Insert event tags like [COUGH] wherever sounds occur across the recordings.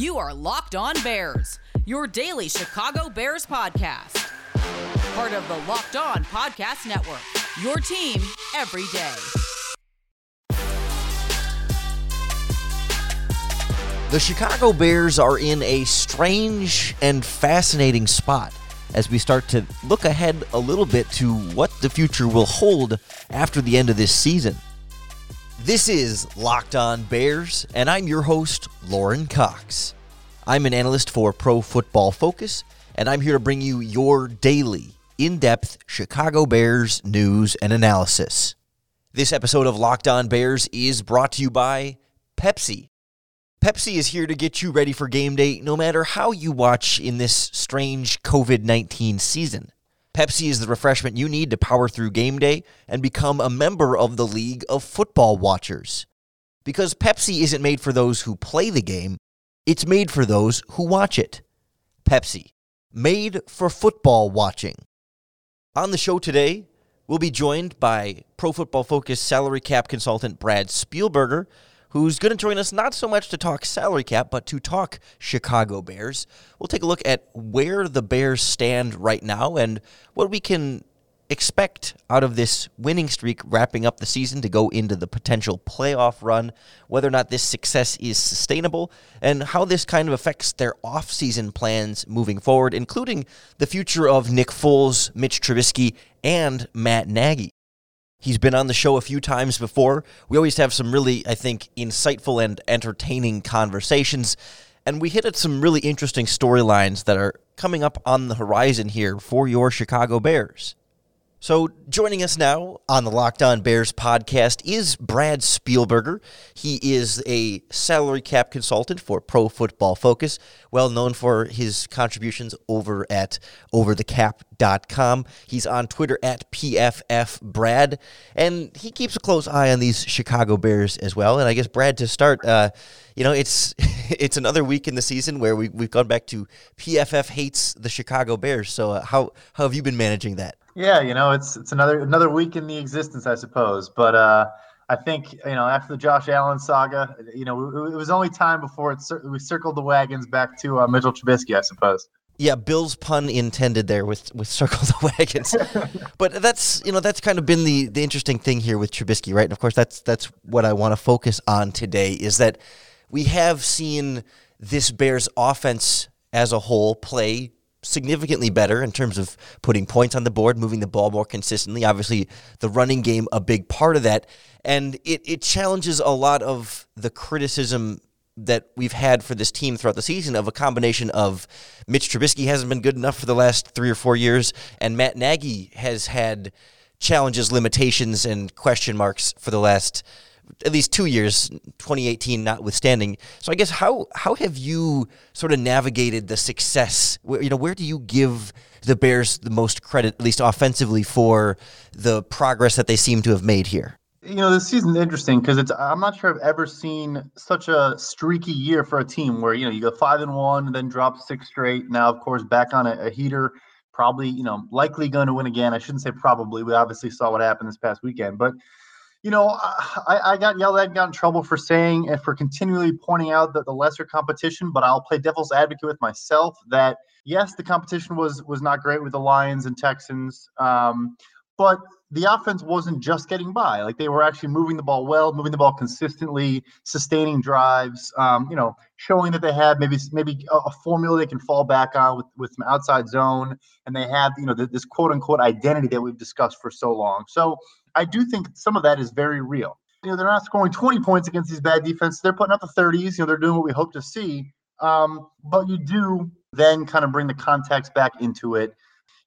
You are Locked On Bears, your daily Chicago Bears podcast. Part of the Locked On Podcast Network, your team every day. The Chicago Bears are in a strange and fascinating spot as we start to look ahead a little bit to what the future will hold after the end of this season. This is Locked On Bears, and I'm your host, Lauren Cox. I'm an analyst for Pro Football Focus, and I'm here to bring you your daily, in depth Chicago Bears news and analysis. This episode of Locked On Bears is brought to you by Pepsi. Pepsi is here to get you ready for game day no matter how you watch in this strange COVID 19 season. Pepsi is the refreshment you need to power through game day and become a member of the League of Football Watchers. Because Pepsi isn't made for those who play the game, it's made for those who watch it. Pepsi, made for football watching. On the show today, we'll be joined by Pro Football Focus salary cap consultant Brad Spielberger who's going to join us not so much to talk salary cap, but to talk Chicago Bears. We'll take a look at where the Bears stand right now and what we can expect out of this winning streak wrapping up the season to go into the potential playoff run, whether or not this success is sustainable, and how this kind of affects their offseason plans moving forward, including the future of Nick Foles, Mitch Trubisky, and Matt Nagy. He's been on the show a few times before. We always have some really, I think, insightful and entertaining conversations. And we hit at some really interesting storylines that are coming up on the horizon here for your Chicago Bears. So, joining us now on the Locked On Bears podcast is Brad Spielberger. He is a salary cap consultant for Pro Football Focus, well known for his contributions over at overthecap.com. He's on Twitter at PFFBrad, and he keeps a close eye on these Chicago Bears as well. And I guess, Brad, to start, uh, you know, it's [LAUGHS] it's another week in the season where we, we've gone back to PFF hates the Chicago Bears. So, uh, how, how have you been managing that? Yeah, you know, it's it's another another week in the existence, I suppose. But uh, I think you know after the Josh Allen saga, you know, it, was only time before it we circled the wagons back to uh, Mitchell Trubisky, I suppose. Yeah, Bills pun intended there with with circle the wagons. [LAUGHS] but that's you know that's kind of been the the interesting thing here with Trubisky, right? And of course, that's that's what I want to focus on today is that we have seen this Bears offense as a whole play significantly better in terms of putting points on the board, moving the ball more consistently. Obviously, the running game a big part of that, and it it challenges a lot of the criticism that we've had for this team throughout the season of a combination of Mitch Trubisky hasn't been good enough for the last 3 or 4 years and Matt Nagy has had challenges, limitations and question marks for the last at least two years, 2018 notwithstanding. So I guess how how have you sort of navigated the success? Where, you know, where do you give the Bears the most credit, at least offensively, for the progress that they seem to have made here? You know, this season's interesting because it's I'm not sure I've ever seen such a streaky year for a team where you know you go five and one, then drop six straight. Now, of course, back on a, a heater. Probably, you know, likely going to win again. I shouldn't say probably. We obviously saw what happened this past weekend, but you know, I, I got yelled at, and got in trouble for saying and for continually pointing out that the lesser competition, but I'll play devil's advocate with myself that yes, the competition was was not great with the Lions and Texans, um, but the offense wasn't just getting by. Like they were actually moving the ball well, moving the ball consistently, sustaining drives. Um, you know, showing that they had maybe maybe a, formula they can fall back on with with some outside zone, and they have you know this quote unquote identity that we've discussed for so long. So I do think some of that is very real. You know, they're not scoring 20 points against these bad defenses. They're putting up the 30s. You know, they're doing what we hope to see. Um, but you do then kind of bring the context back into it.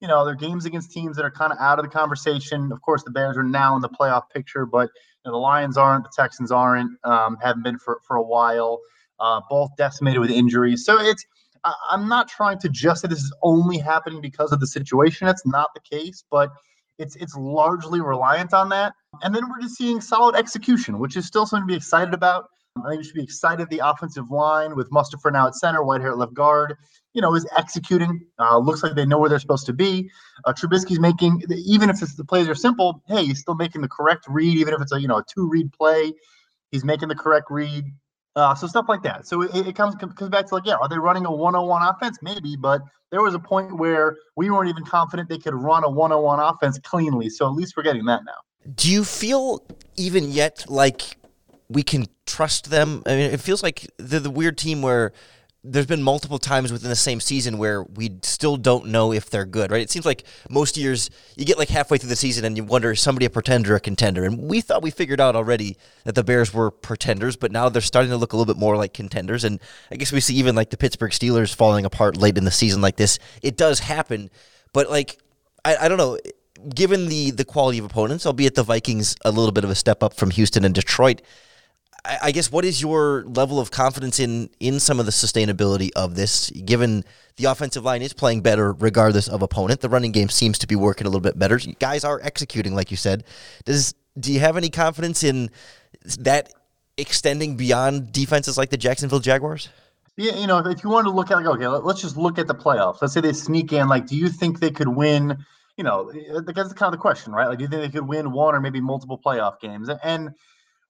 You know, they're games against teams that are kind of out of the conversation. Of course, the Bears are now in the playoff picture, but you know, the Lions aren't, the Texans aren't, um, haven't been for, for a while. Uh, both decimated with injuries. So it's I, I'm not trying to just say this is only happening because of the situation. That's not the case, but it's it's largely reliant on that. And then we're just seeing solid execution, which is still something to be excited about. I think we should be excited. The offensive line with Mustipher now at center, Whitehair at left guard, you know, is executing. Uh, looks like they know where they're supposed to be. Uh, Trubisky's making, even if the plays are simple, hey, he's still making the correct read, even if it's a you know a two read play. He's making the correct read. Uh, so stuff like that. So it, it comes comes back to like, yeah, are they running a one-on-one offense? Maybe, but there was a point where we weren't even confident they could run a one-on-one offense cleanly. So at least we're getting that now. Do you feel even yet like we can trust them? I mean, it feels like they're the weird team where there's been multiple times within the same season where we still don't know if they're good, right? It seems like most years you get like halfway through the season and you wonder is somebody a pretender or a contender? And we thought we figured out already that the Bears were pretenders, but now they're starting to look a little bit more like contenders. And I guess we see even like the Pittsburgh Steelers falling apart late in the season like this. It does happen, but like I, I don't know. Given the the quality of opponents, albeit the Vikings a little bit of a step up from Houston and Detroit, I guess what is your level of confidence in in some of the sustainability of this, given the offensive line is playing better regardless of opponent. The running game seems to be working a little bit better. You guys are executing, like you said. Does do you have any confidence in that extending beyond defenses like the Jacksonville Jaguars? Yeah, you know, if you want to look at like, okay, let's just look at the playoffs. Let's say they sneak in. Like, do you think they could win? You know, that's kind of the question, right? Like, do you think they could win one or maybe multiple playoff games? And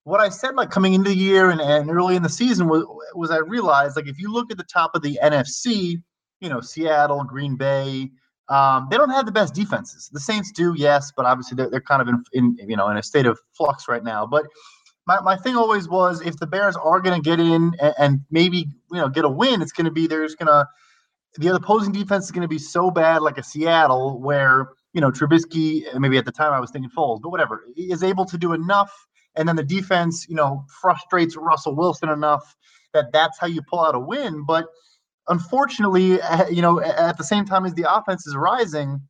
what I said like coming into the year and, and early in the season was was I realized like if you look at the top of the NFC, you know, Seattle, Green Bay, um, they don't have the best defenses. The Saints do, yes, but obviously they're, they're kind of in, in you know in a state of flux right now. But my, my thing always was if the Bears are going to get in and, and, maybe you know get a win, it's going to be there's going to the opposing defense is going to be so bad like a Seattle where you know Trubisky maybe at the time I was thinking Foles, but whatever is able to do enough and then the defense, you know, frustrates Russell Wilson enough that that's how you pull out a win. But unfortunately, eh, you know, at the same time as the offense is rising,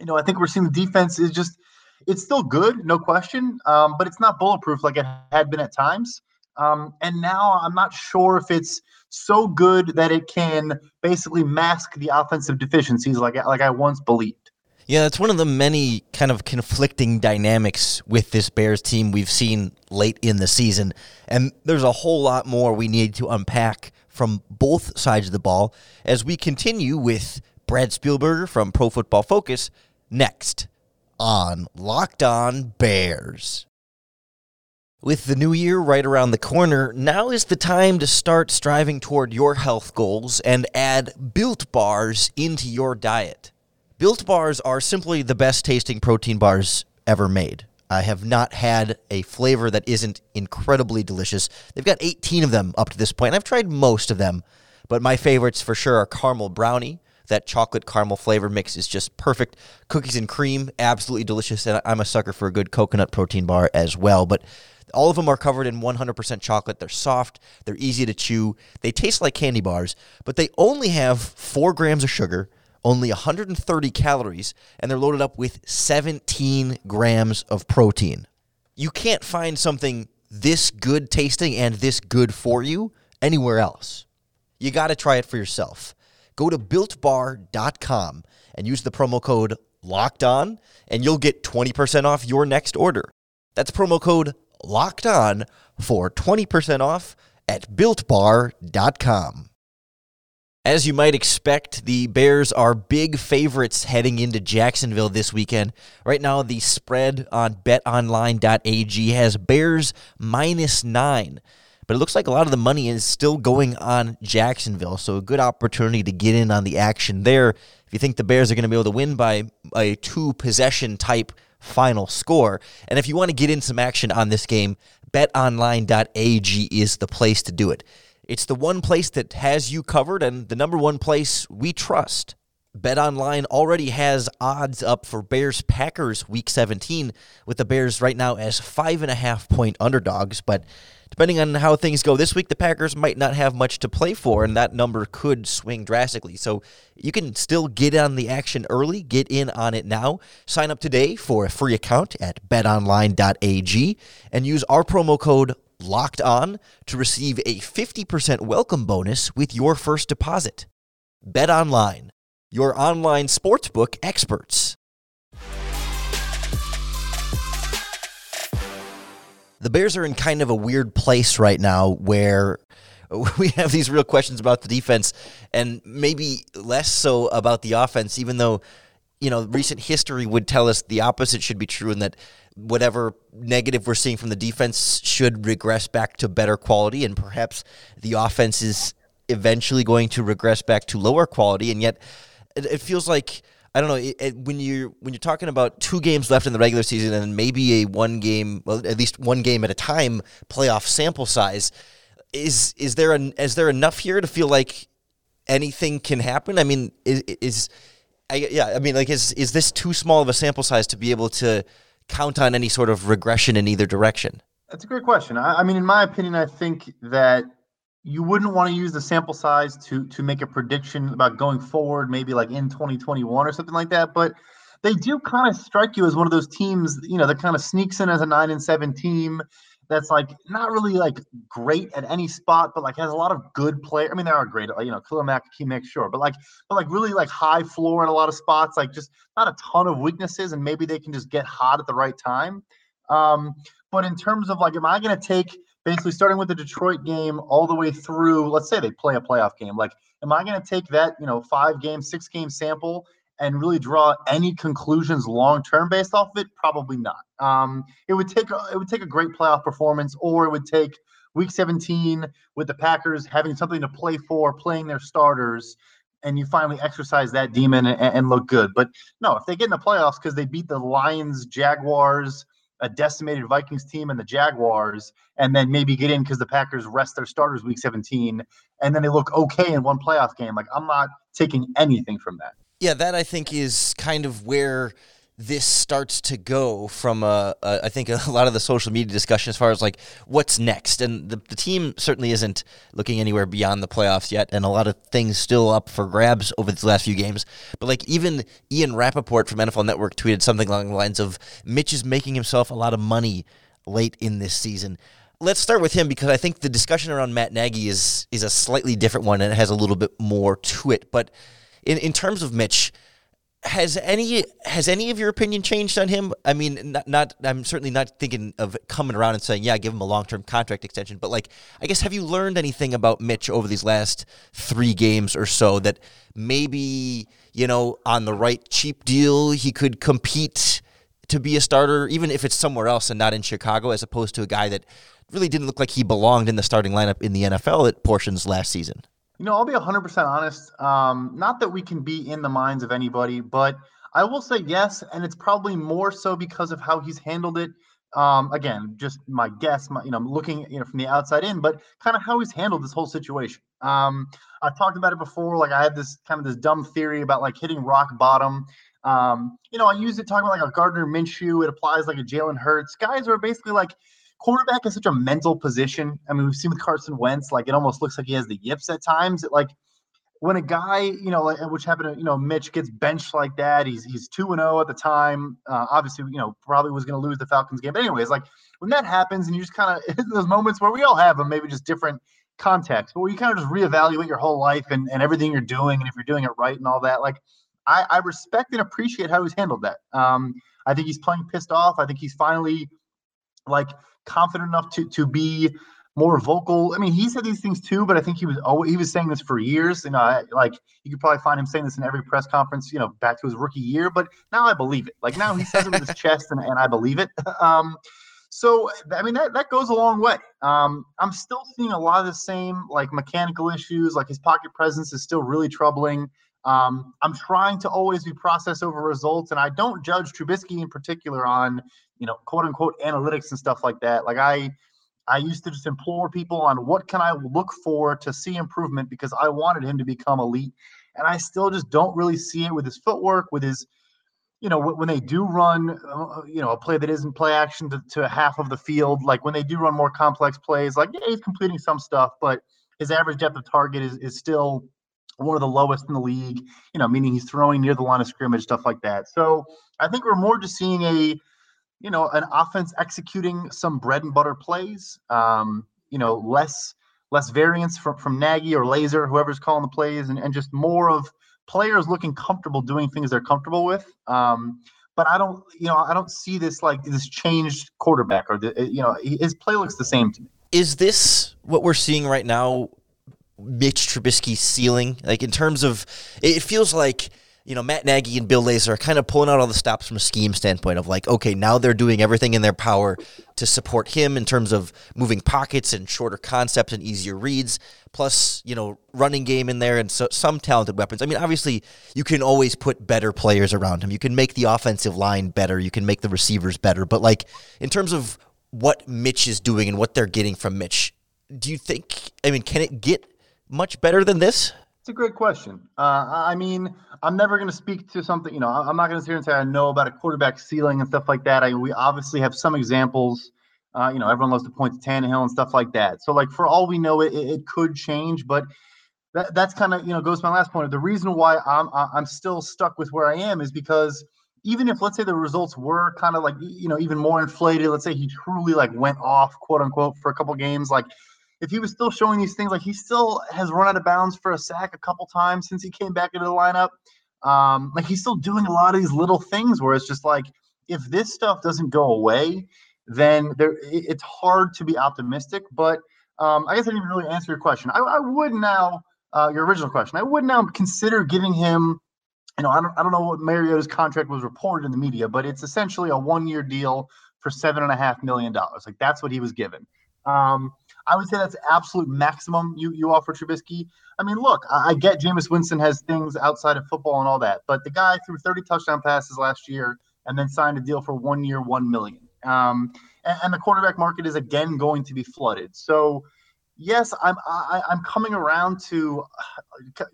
you know, I think we're seeing the defense is just it's still good, no question, um, but it's not bulletproof like it had been at times. Um, and now I'm not sure if it's so good that it can basically mask the offensive deficiencies like like I once believed. Yeah, it's one of the many kind of conflicting dynamics with this Bears team we've seen late in the season. And there's a whole lot more we need to unpack from both sides of the ball as we continue with Brad Spielberger from Pro Football Focus next on Locked On Bears. With the new year right around the corner, now is the time to start striving toward your health goals and add built bars into your diet. Built bars are simply the best tasting protein bars ever made. I have not had a flavor that isn't incredibly delicious. They've got 18 of them up to this point. I've tried most of them, but my favorites for sure are caramel brownie. That chocolate caramel flavor mix is just perfect. Cookies and cream, absolutely delicious. And I'm a sucker for a good coconut protein bar as well. But all of them are covered in 100% chocolate. They're soft, they're easy to chew, they taste like candy bars, but they only have four grams of sugar only 130 calories, and they're loaded up with 17 grams of protein. You can't find something this good tasting and this good for you anywhere else. You got to try it for yourself. Go to builtbar.com and use the promo code locked on, and you'll get 20% off your next order. That's promo code locked on for 20% off at builtbar.com. As you might expect, the Bears are big favorites heading into Jacksonville this weekend. Right now, the spread on betonline.ag has Bears minus nine. But it looks like a lot of the money is still going on Jacksonville. So, a good opportunity to get in on the action there. If you think the Bears are going to be able to win by a two possession type final score. And if you want to get in some action on this game, betonline.ag is the place to do it. It's the one place that has you covered and the number one place we trust. BetOnline already has odds up for Bears Packers week 17, with the Bears right now as five and a half point underdogs. But depending on how things go this week, the Packers might not have much to play for, and that number could swing drastically. So you can still get on the action early, get in on it now. Sign up today for a free account at betonline.ag and use our promo code locked on to receive a 50% welcome bonus with your first deposit. Bet online, your online sportsbook experts. The Bears are in kind of a weird place right now where [LAUGHS] we have these real questions about the defense and maybe less so about the offense, even though you know, recent history would tell us the opposite should be true and that whatever negative we're seeing from the defense should regress back to better quality, and perhaps the offense is eventually going to regress back to lower quality. And yet, it, it feels like I don't know it, it, when you when you're talking about two games left in the regular season and maybe a one game, well, at least one game at a time playoff sample size. Is is there an is there enough here to feel like anything can happen? I mean, is, is I, yeah, I mean, like, is is this too small of a sample size to be able to count on any sort of regression in either direction? That's a great question. I, I mean, in my opinion, I think that you wouldn't want to use the sample size to to make a prediction about going forward, maybe like in 2021 or something like that. But they do kind of strike you as one of those teams, you know, that kind of sneaks in as a nine and seven team that's like not really like great at any spot, but like has a lot of good play. I mean, they are great, you know, Khalil Mack, sure, but like, but like really like high floor in a lot of spots, like just not a ton of weaknesses, and maybe they can just get hot at the right time. Um, but in terms of like, am I going to take basically starting with the Detroit game all the way through? Let's say they play a playoff game. Like, am I going to take that you know five game, six game sample and really draw any conclusions long term based off of it? Probably not. Um, it would take it would take a great playoff performance, or it would take Week 17 with the Packers having something to play for, playing their starters, and you finally exercise that demon and, and look good. But no, if they get in the playoffs because they beat the Lions, Jaguars, a decimated Vikings team, and the Jaguars, and then maybe get in because the Packers rest their starters Week 17, and then they look okay in one playoff game, like I'm not taking anything from that. Yeah, that I think is kind of where this starts to go from uh, uh, I think a lot of the social media discussion as far as like what's next. And the, the team certainly isn't looking anywhere beyond the playoffs yet and a lot of things still up for grabs over the last few games. But like even Ian Rapoport from NFL Network tweeted something along the lines of Mitch is making himself a lot of money late in this season. Let's start with him because I think the discussion around Matt Nagy is is a slightly different one and it has a little bit more to it. But in, in terms of Mitch has any has any of your opinion changed on him? I mean, not, not I'm certainly not thinking of coming around and saying, yeah, give him a long term contract extension. But like, I guess have you learned anything about Mitch over these last three games or so that maybe you know on the right cheap deal he could compete to be a starter, even if it's somewhere else and not in Chicago, as opposed to a guy that really didn't look like he belonged in the starting lineup in the NFL at portions last season. You know, I'll be 100% honest. Um, not that we can be in the minds of anybody, but I will say yes. And it's probably more so because of how he's handled it. Um, again, just my guess, my, you know, looking you know from the outside in, but kind of how he's handled this whole situation. Um, I've talked about it before. Like I had this kind of this dumb theory about like hitting rock bottom. Um, you know, I use it talking about like a Gardner Minshew. It applies like a Jalen Hurts. Guys are basically like quarterback is such a mental position. I mean, we've seen with Carson Wentz, like it almost looks like he has the yips at times. It, like when a guy, you know, like, which happened to, you know, Mitch gets benched like that. He's he's two and zero oh at the time. Uh, obviously, you know, probably was going to lose the Falcons game. But anyways, like when that happens, and you just kind of [LAUGHS] those moments where we all have them, maybe just different context, but where you kind of just reevaluate your whole life and, and everything you're doing, and if you're doing it right and all that. Like I, I respect and appreciate how he's handled that. Um, I think he's playing pissed off. I think he's finally like confident enough to to be more vocal. I mean, he said these things too, but I think he was oh he was saying this for years. You know, like you could probably find him saying this in every press conference. You know, back to his rookie year. But now I believe it. Like now he says it with his [LAUGHS] chest, and, and I believe it. [LAUGHS] Um, so I mean that that goes a long way. Um, I'm still seeing a lot of the same like mechanical issues. Like his pocket presence is still really troubling. Um, I'm trying to always be process over results, and I don't judge Trubisky in particular on you know quote unquote analytics and stuff like that. Like I I used to just implore people on what can I look for to see improvement because I wanted him to become elite, and I still just don't really see it with his footwork, with his you know when they do run uh, you know a play that isn't play action to, to half of the field like when they do run more complex plays like yeah he's completing some stuff but his average depth of target is, is still one of the lowest in the league, you know, meaning he's throwing near the line of scrimmage, stuff like that. So I think we're more just seeing a, you know, an offense executing some bread and butter plays. Um, you know, less less variance from from Nagy or Lazor, whoever's calling the plays, and, and just more of players looking comfortable doing things they're comfortable with. Um, but I don't, you know, I don't see this like this changed quarterback or the, you know, his play looks the same to me. Is this what we're seeing right now Mitch Trubisky's ceiling? Like in terms of, it feels like you know, Matt Nagy and Bill Lazor are kind of pulling out all the stops from a scheme standpoint of like, okay, now they're doing everything in their power to support him in terms of moving pockets and shorter concepts and easier reads, plus, you know, running game in there and so, some talented weapons. I mean, obviously, you can always put better players around him. You can make the offensive line better, you can make the receivers better, but like in terms of what Mitch is doing and what they're getting from Mitch, do you think, I mean, can it get much better than this? It's a great question. Uh, I mean, I'm never going to speak to something, you know, I'm not going to sit here and say I know about a quarterback ceiling and stuff like that. I, we obviously have some examples. Uh, you know, everyone loves to point to Tannehill and stuff like that. So, like, for all we know, it, it could change, but that, that's kind of, you know, goes to my last point. The reason why I'm, I'm still stuck with where I am is because even if, let's say, the results were kind of like, you know, even more inflated, let's say he truly like went off, quote unquote, for a couple games, like, if he was still showing these things, like he still has run out of bounds for a sack a couple times since he came back into the lineup. Um, like he's still doing a lot of these little things where it's just like, if this stuff doesn't go away, then there it's hard to be optimistic. But um, I guess I didn't really answer your question. I, I would now, uh, your original question, I would now consider giving him, you know, I don't, I don't know what Mariota's contract was reported in the media, but it's essentially a one year deal for seven and a half million dollars. Like that's what he was given. Um, I would say that's absolute maximum you you offer Trubisky. I mean, look, I, I get Jameis Winston has things outside of football and all that, but the guy threw 30 touchdown passes last year and then signed a deal for one year, one million. Um, and, and the quarterback market is again going to be flooded. So yes, I'm I, am i am coming around to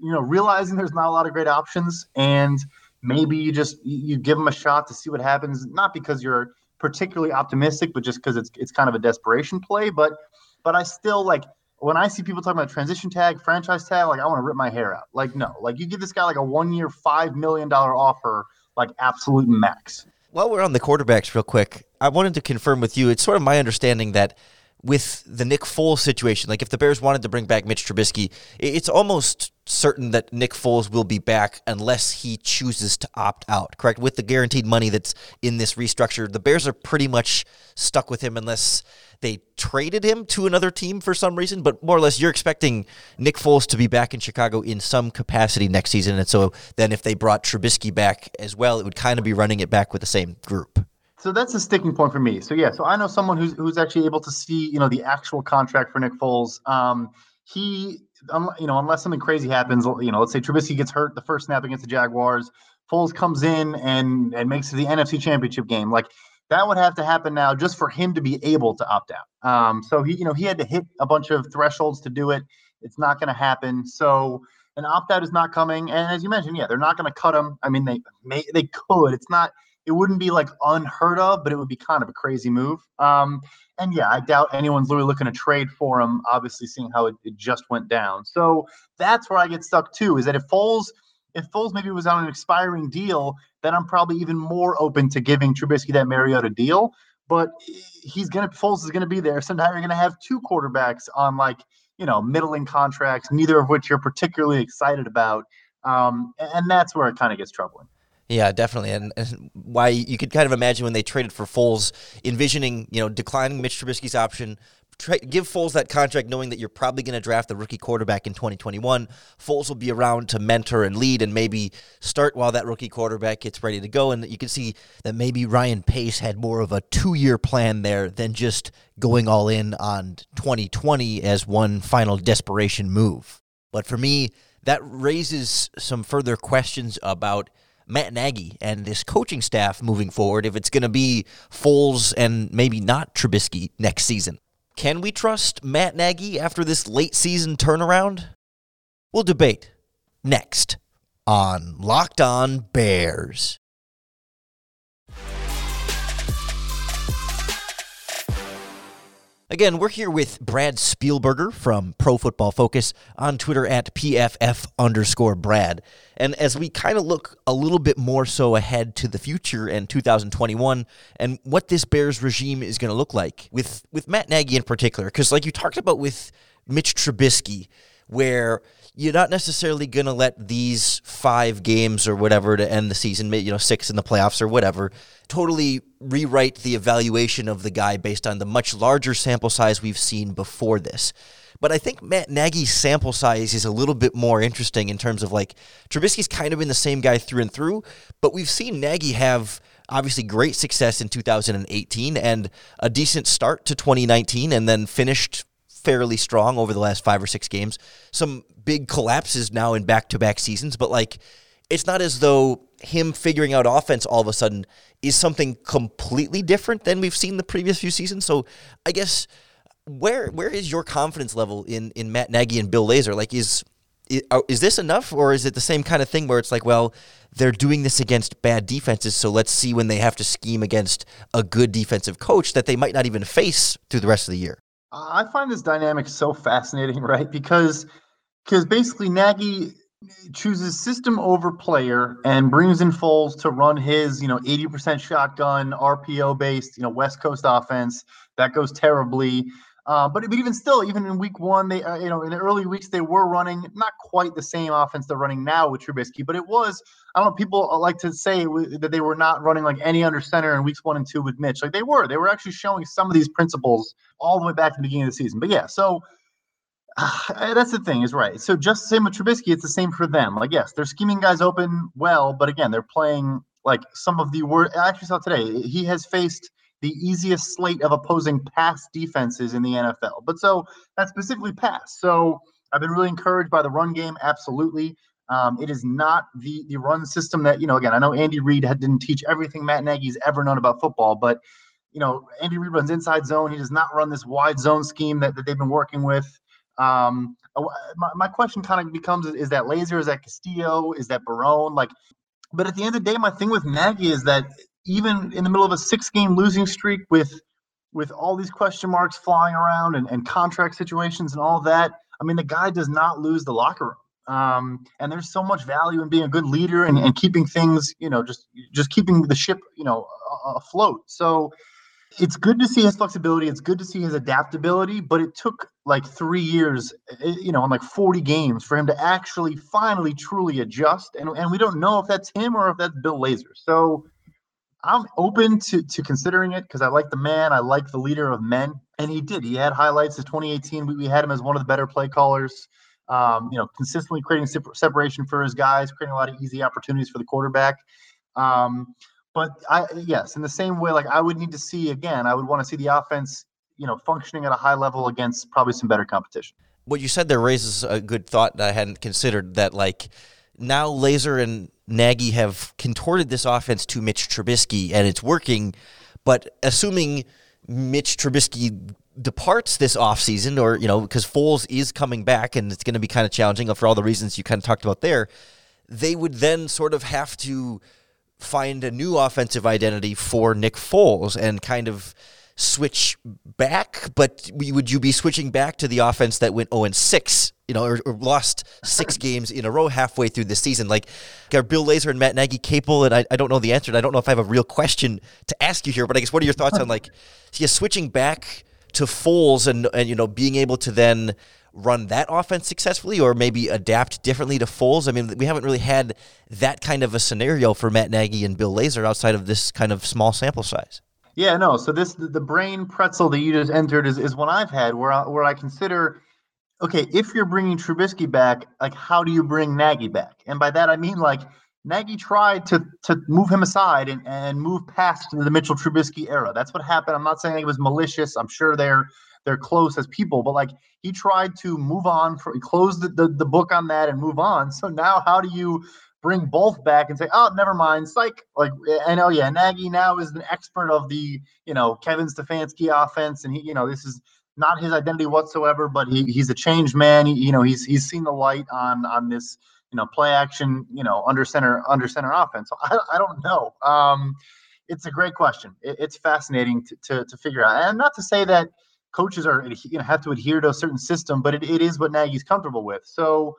you know realizing there's not a lot of great options, and maybe you just you give them a shot to see what happens. Not because you're particularly optimistic, but just because it's it's kind of a desperation play. But but I still like when I see people talking about transition tag, franchise tag, like I want to rip my hair out. Like, no, like you give this guy like a one year, $5 million offer, like absolute max. While we're on the quarterbacks, real quick, I wanted to confirm with you. It's sort of my understanding that with the Nick Foles situation, like if the Bears wanted to bring back Mitch Trubisky, it's almost certain that Nick Foles will be back unless he chooses to opt out, correct? With the guaranteed money that's in this restructure, the Bears are pretty much stuck with him unless they traded him to another team for some reason, but more or less you're expecting Nick Foles to be back in Chicago in some capacity next season. And so then if they brought Trubisky back as well, it would kind of be running it back with the same group. So that's a sticking point for me. So yeah, so I know someone who's who's actually able to see, you know, the actual contract for Nick Foles. Um, he, um, you know, unless something crazy happens, you know, let's say Trubisky gets hurt the first snap against the Jaguars, Foles comes in and and makes the NFC Championship game. Like that would have to happen now just for him to be able to opt out. Um, so he, you know, he had to hit a bunch of thresholds to do it. It's not going to happen. So an opt out is not coming. And as you mentioned, yeah, they're not going to cut him. I mean, they may, they could. It's not. It wouldn't be like unheard of, but it would be kind of a crazy move. Um, and yeah, I doubt anyone's really looking to trade for him. Obviously, seeing how it, it just went down. So that's where I get stuck too. Is that if Foles if Foles maybe was on an expiring deal, then I'm probably even more open to giving Trubisky that Mariota deal. But he's gonna Foles is gonna be there. So now you're gonna have two quarterbacks on like you know middling contracts, neither of which you're particularly excited about. Um, and that's where it kind of gets troubling. Yeah, definitely, and, and, why you could kind of imagine when they traded for Foles, envisioning you know declining Mitch Trubisky's option, tra- give Foles that contract, knowing that you're probably going to draft the rookie quarterback in 2021. Foles will be around to mentor and lead, and maybe start while that rookie quarterback gets ready to go. And you can see that maybe Ryan Pace had more of a two-year plan there than just going all in on 2020 as one final desperation move. But for me, that raises some further questions about. Matt Nagy and this coaching staff moving forward if it's going to be Foles and maybe not Trubisky next season. Can we trust Matt Nagy after this late season turnaround? We'll debate next on Locked On Bears. Again, we're here with Brad Spielberger from Pro Football Focus on Twitter at PFF underscore Brad. And as we kind of look a little bit more so ahead to the future and 2021 and what this Bears regime is going to look like with, with Matt Nagy in particular, because like you talked about with Mitch Trubisky, where you're not necessarily going to let these five games or whatever to end the season, you know, six in the playoffs or whatever, totally rewrite the evaluation of the guy based on the much larger sample size we've seen before this. But I think Matt Nagy's sample size is a little bit more interesting in terms of like Trubisky's kind of been the same guy through and through, but we've seen Nagy have obviously great success in 2018 and a decent start to 2019 and then finished fairly strong over the last five or six games. Some big collapses now in back to back seasons, but like it's not as though him figuring out offense all of a sudden is something completely different than we've seen the previous few seasons. So I guess where where is your confidence level in in Matt Nagy and Bill Lazor? Like is is this enough or is it the same kind of thing where it's like well they're doing this against bad defenses so let's see when they have to scheme against a good defensive coach that they might not even face through the rest of the year i find this dynamic so fascinating [LAUGHS] right because because basically Nagy chooses system over player and brings in Foles to run his, you know, 80% shotgun RPO based, you know, West Coast offense. That goes terribly. Uh, but, but even still, even in week one, they uh, you know in the early weeks they were running not quite the same offense they're running now with Trubisky, but it was I don't know people like to say that they were not running like any under center in weeks one and two with Mitch. Like they were, they were actually showing some of these principles all the way back to the beginning of the season. But yeah, so uh, [SIGHS] that's the thing is right. So just the same with Trubisky, it's the same for them. Like yes, they're scheming guys open well, but again, they're playing like some of the worst. I actually saw today he has faced the easiest slate of opposing pass defenses in the NFL. But so that's specifically pass. So I've been really encouraged by the run game. Absolutely. Um, it is not the the run system that you know. Again, I know Andy Reid had, didn't teach everything Matt Nagy's ever known about football, but you know Andy Reid runs inside zone. He does not run this wide zone scheme that, that they've been working with. Um, my, my question kind of becomes: Is that Lazor? Is that Castillo? Is that Barone? Like, but at the end of the day, my thing with Nagy is that even in the middle of a six game losing streak with with all these question marks flying around and, and contract situations and all that, I mean, the guy does not lose the locker room. Um, and there's so much value in being a good leader and, and keeping things, you know, just just keeping the ship, you know, afloat. So it's good to see his flexibility. It's good to see his adaptability, but it took like three years, eh, you know, on like 40 games for him to actually finally truly adjust. And, and we don't know if that's him or if that's Bill Lazor. So I'm open to to considering it because I like the man. I like the leader of men, and he did. He had highlights of 2018. We, we had him as one of the better play callers. Um, you know, consistently creating separation for his guys, creating a lot of easy opportunities for the quarterback. Um, but I yes, in the same way, like I would need to see again. I would want to see the offense, you know, functioning at a high level against probably some better competition. What you said there raises a good thought that I hadn't considered. That like now Lazor and Nagy have contorted this offense to Mitch Trubisky, and it's working. But assuming Mitch Trubisky departs this offseason, or, you know, because Foles is coming back and it's going to be kind of challenging for all the reasons you kind of talked about there, they would then sort of have to find a new offensive identity for Nick Foles and kind of switch back, but would you be switching back to the offense that went 0 and 6, you know, or, or, lost six [LAUGHS] games in a row halfway through the season? Like, are Bill Lazor and Matt Nagy capable? And I, I don't know the answer. And I don't know if I have a real question to ask you here, but I guess what are your thoughts on like, [LAUGHS] yeah, switching back to Foles and, and, you know, being able to then run that offense successfully or maybe adapt differently to Foles? I mean, we haven't really had that kind of a scenario for Matt Nagy and Bill Lazor outside of this kind of small sample size. Yeah, no. So this the brain pretzel that you just entered is, is one I've had where I, where I consider, okay, if you're bringing Trubisky back, like how do you bring Nagy back? And by that I mean like Nagy tried to to move him aside and, and move past the Mitchell Trubisky era. That's what happened. I'm not saying it was malicious. I'm sure they're they're close as people, but like he tried to move on for close the, the, the book on that and move on. So now how do you bring both back and say, oh, never mind. Psych. Like, I know, yeah, Nagy now is an expert of the, you know, Kevin Stefanski offense. And he, you know, this is not his identity whatsoever, but he, he's a changed man. He, you know, he's, he's seen the light on, on this, you know, play action, you know, under center, under center offense. So I, I don't know. Um, it's a great question. It, it's fascinating to, to, to figure out. And not to say that coaches are, you know, have to adhere to a certain system, but it, it is what Nagy's comfortable with. So,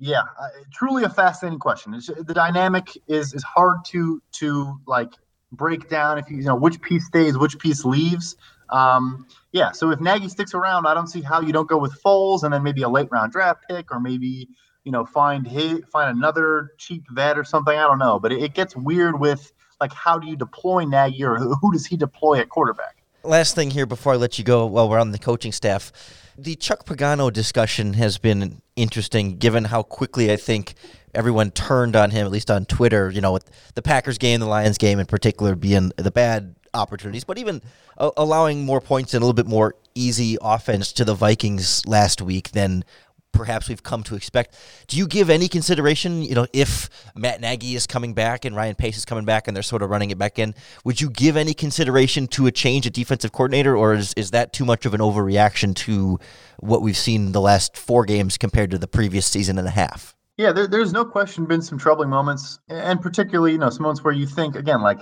yeah, uh, truly a fascinating question. It's, the dynamic is is hard to to like break down if you, you know which piece stays, which piece leaves. Um, yeah, so if Nagy sticks around, I don't see how you don't go with Foles and then maybe a late round draft pick or maybe you know find his, find another cheap vet or something. I don't know, but it, it gets weird with like how do you deploy Nagy or who, who does he deploy at quarterback? Last thing here before I let you go, while we're on the coaching staff, the Chuck Pagano discussion has been interesting, given how quickly I think everyone turned on him, at least on Twitter. You know, with the Packers game, the Lions game in particular being the bad opportunities, but even uh, allowing more points and a little bit more easy offense to the Vikings last week than perhaps we've come to expect. Do you give any consideration, you know, if Matt Nagy is coming back and Ryan Pace is coming back and they're sort of running it back in, would you give any consideration to a change at defensive coordinator or is, is that too much of an overreaction to what we've seen the last four games compared to the previous season and a half? Yeah, there, there's no question been some troubling moments, and particularly, you know, some moments where you think, again, like,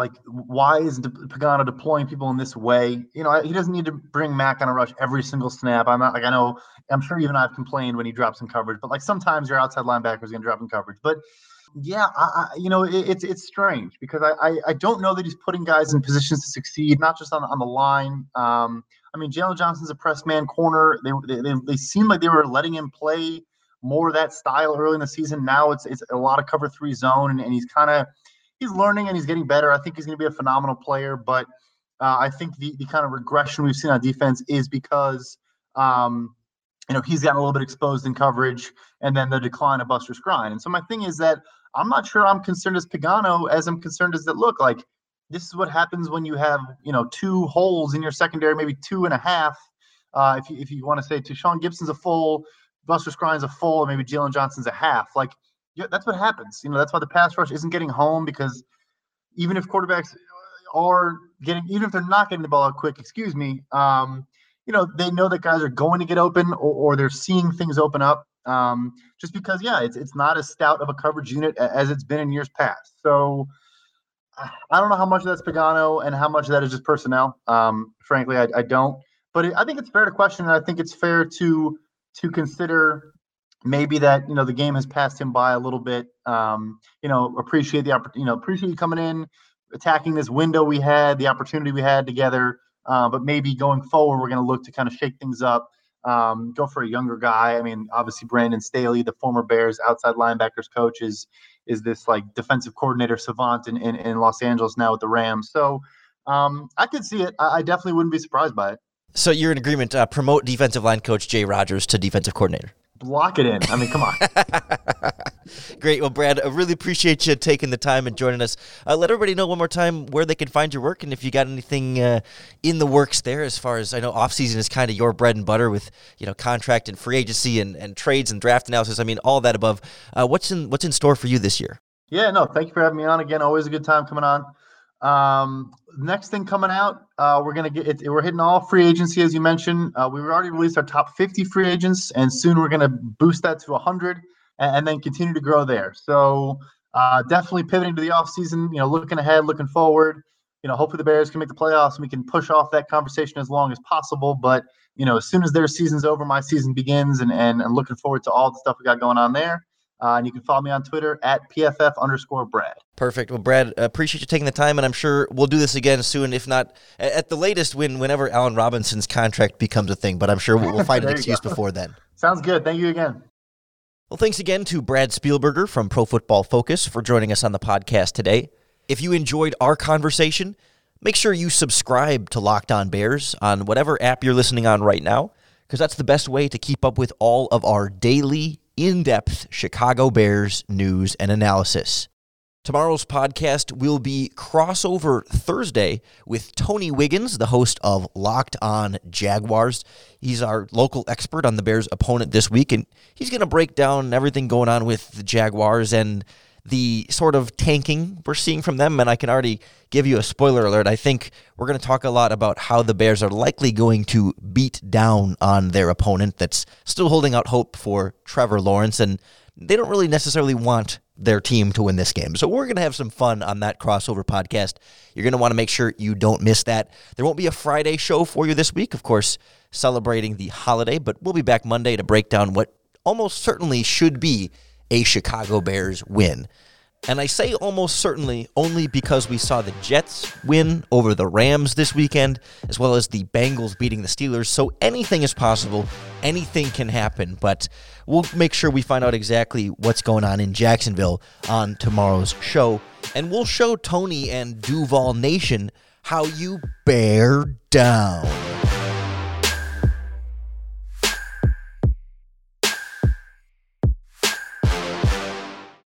like why is De- Pagano deploying people in this way? You know, he doesn't need to bring Mack on a rush every single snap. I'm not like I know I'm sure even I've complained when he drops in coverage, but like sometimes your outside linebacker is going to drop in coverage. But yeah, I, I, you know, it, it's it's strange because I, I, I don't know that he's putting guys in positions to succeed, not just on on the line. Um, I mean, Jaylon Johnson's a press man corner. They, they they seem like they were letting him play more that style early in the season. Now it's it's a lot of cover three zone, and, and he's kind of he's learning and he's getting better. I think he's going to be a phenomenal player, but uh, I think the the kind of regression we've seen on defense is because. Um, you know, he's gotten a little bit exposed in coverage, and then the decline of Buster Skrine. And so my thing is that I'm not sure I'm concerned as Pagano as I'm concerned as that look like this is what happens when you have you know two holes in your secondary, maybe two and a half. Uh, if you if you want to say Tashaun Gipson's a full, Buster Skrine's a full, or maybe Jaylon Johnson's a half. Like that's what happens. You know, that's why the pass rush isn't getting home because even if quarterbacks are getting, even if they're not getting the ball out quick, excuse me, um, you know, they know that guys are going to get open or, or they're seeing things open up. Um, just because, yeah, it's it's not as stout of a coverage unit as it's been in years past. So I don't know how much of that's Pagano and how much of that is just personnel. Um, frankly, I, I don't. But I think it's fair to question, and I think it's fair to to consider maybe that you know the game has passed him by a little bit. Um, you know, appreciate the opportunity. You know, appreciate you coming in, attacking this window we had, the opportunity we had together. Uh, but maybe going forward, we're going to look to kind of shake things up, um, go for a younger guy. I mean, obviously Brandon Staley, the former Bears outside linebackers coach, is is this like defensive coordinator savant in, in, in Los Angeles now with the Rams. So um, I could see it. I, I, definitely wouldn't be surprised by it. So you're in agreement. Uh, promote defensive line coach Jay Rogers to defensive coordinator block it in. I mean, come on. [LAUGHS] Great. Well, Brad, I really appreciate you taking the time and joining us. Uh, let everybody know one more time where they can find your work and if you got anything uh, in the works there as far as I know off season is kind of your bread and butter with, you know, contract and free agency and, and trades and draft analysis. I mean, all that above. Uh, what's in what's in store for you this year? Yeah, no, thank you for having me on again. Always a good time coming on. Um, next thing coming out, uh, we're gonna get it, we're hitting all free agency as you mentioned. Uh, we've already released our top 50 free agents, and soon we're gonna boost that to 100, and, and then continue to grow there. So uh, definitely pivoting to the off season. You know, looking ahead, looking forward. You know, hopefully the Bears can make the playoffs, and we can push off that conversation as long as possible. But you know, as soon as their season's over, my season begins, and and, and looking forward to all the stuff we got going on there. Uh, and you can follow me on Twitter at PFF underscore Brad. Perfect. Well, Brad, appreciate you taking the time, and I'm sure we'll do this again soon, if not at the latest when whenever Allen Robinson's contract becomes a thing. But I'm sure we'll, we'll find an [LAUGHS] excuse before then. Sounds good. Thank you again. Well, thanks again to Brad Spielberger from Pro Football Focus for joining us on the podcast today. If you enjoyed our conversation, make sure you subscribe to Locked On Bears on whatever app you're listening on right now, because that's the best way to keep up with all of our daily in depth Chicago Bears news and analysis. Tomorrow's podcast will be crossover Thursday with Tony Wiggins, the host of Locked On Jaguars. He's our local expert on the Bears' opponent this week, and he's going to break down everything going on with the Jaguars and the sort of tanking we're seeing from them. And I can already give you a spoiler alert. I think we're going to talk a lot about how the Bears are likely going to beat down on their opponent that's still holding out hope for Trevor Lawrence. And they don't really necessarily want their team to win this game. So we're going to have some fun on that crossover podcast. You're going to want to make sure you don't miss that. There won't be a Friday show for you this week, of course, celebrating the holiday, but we'll be back Monday to break down what almost certainly should be a Chicago Bears win. And I say almost certainly only because we saw the Jets win over the Rams this weekend, as well as the Bengals beating the Steelers. So anything is possible, anything can happen. But we'll make sure we find out exactly what's going on in Jacksonville on tomorrow's show. And we'll show Tony and Duval Nation how you bear down.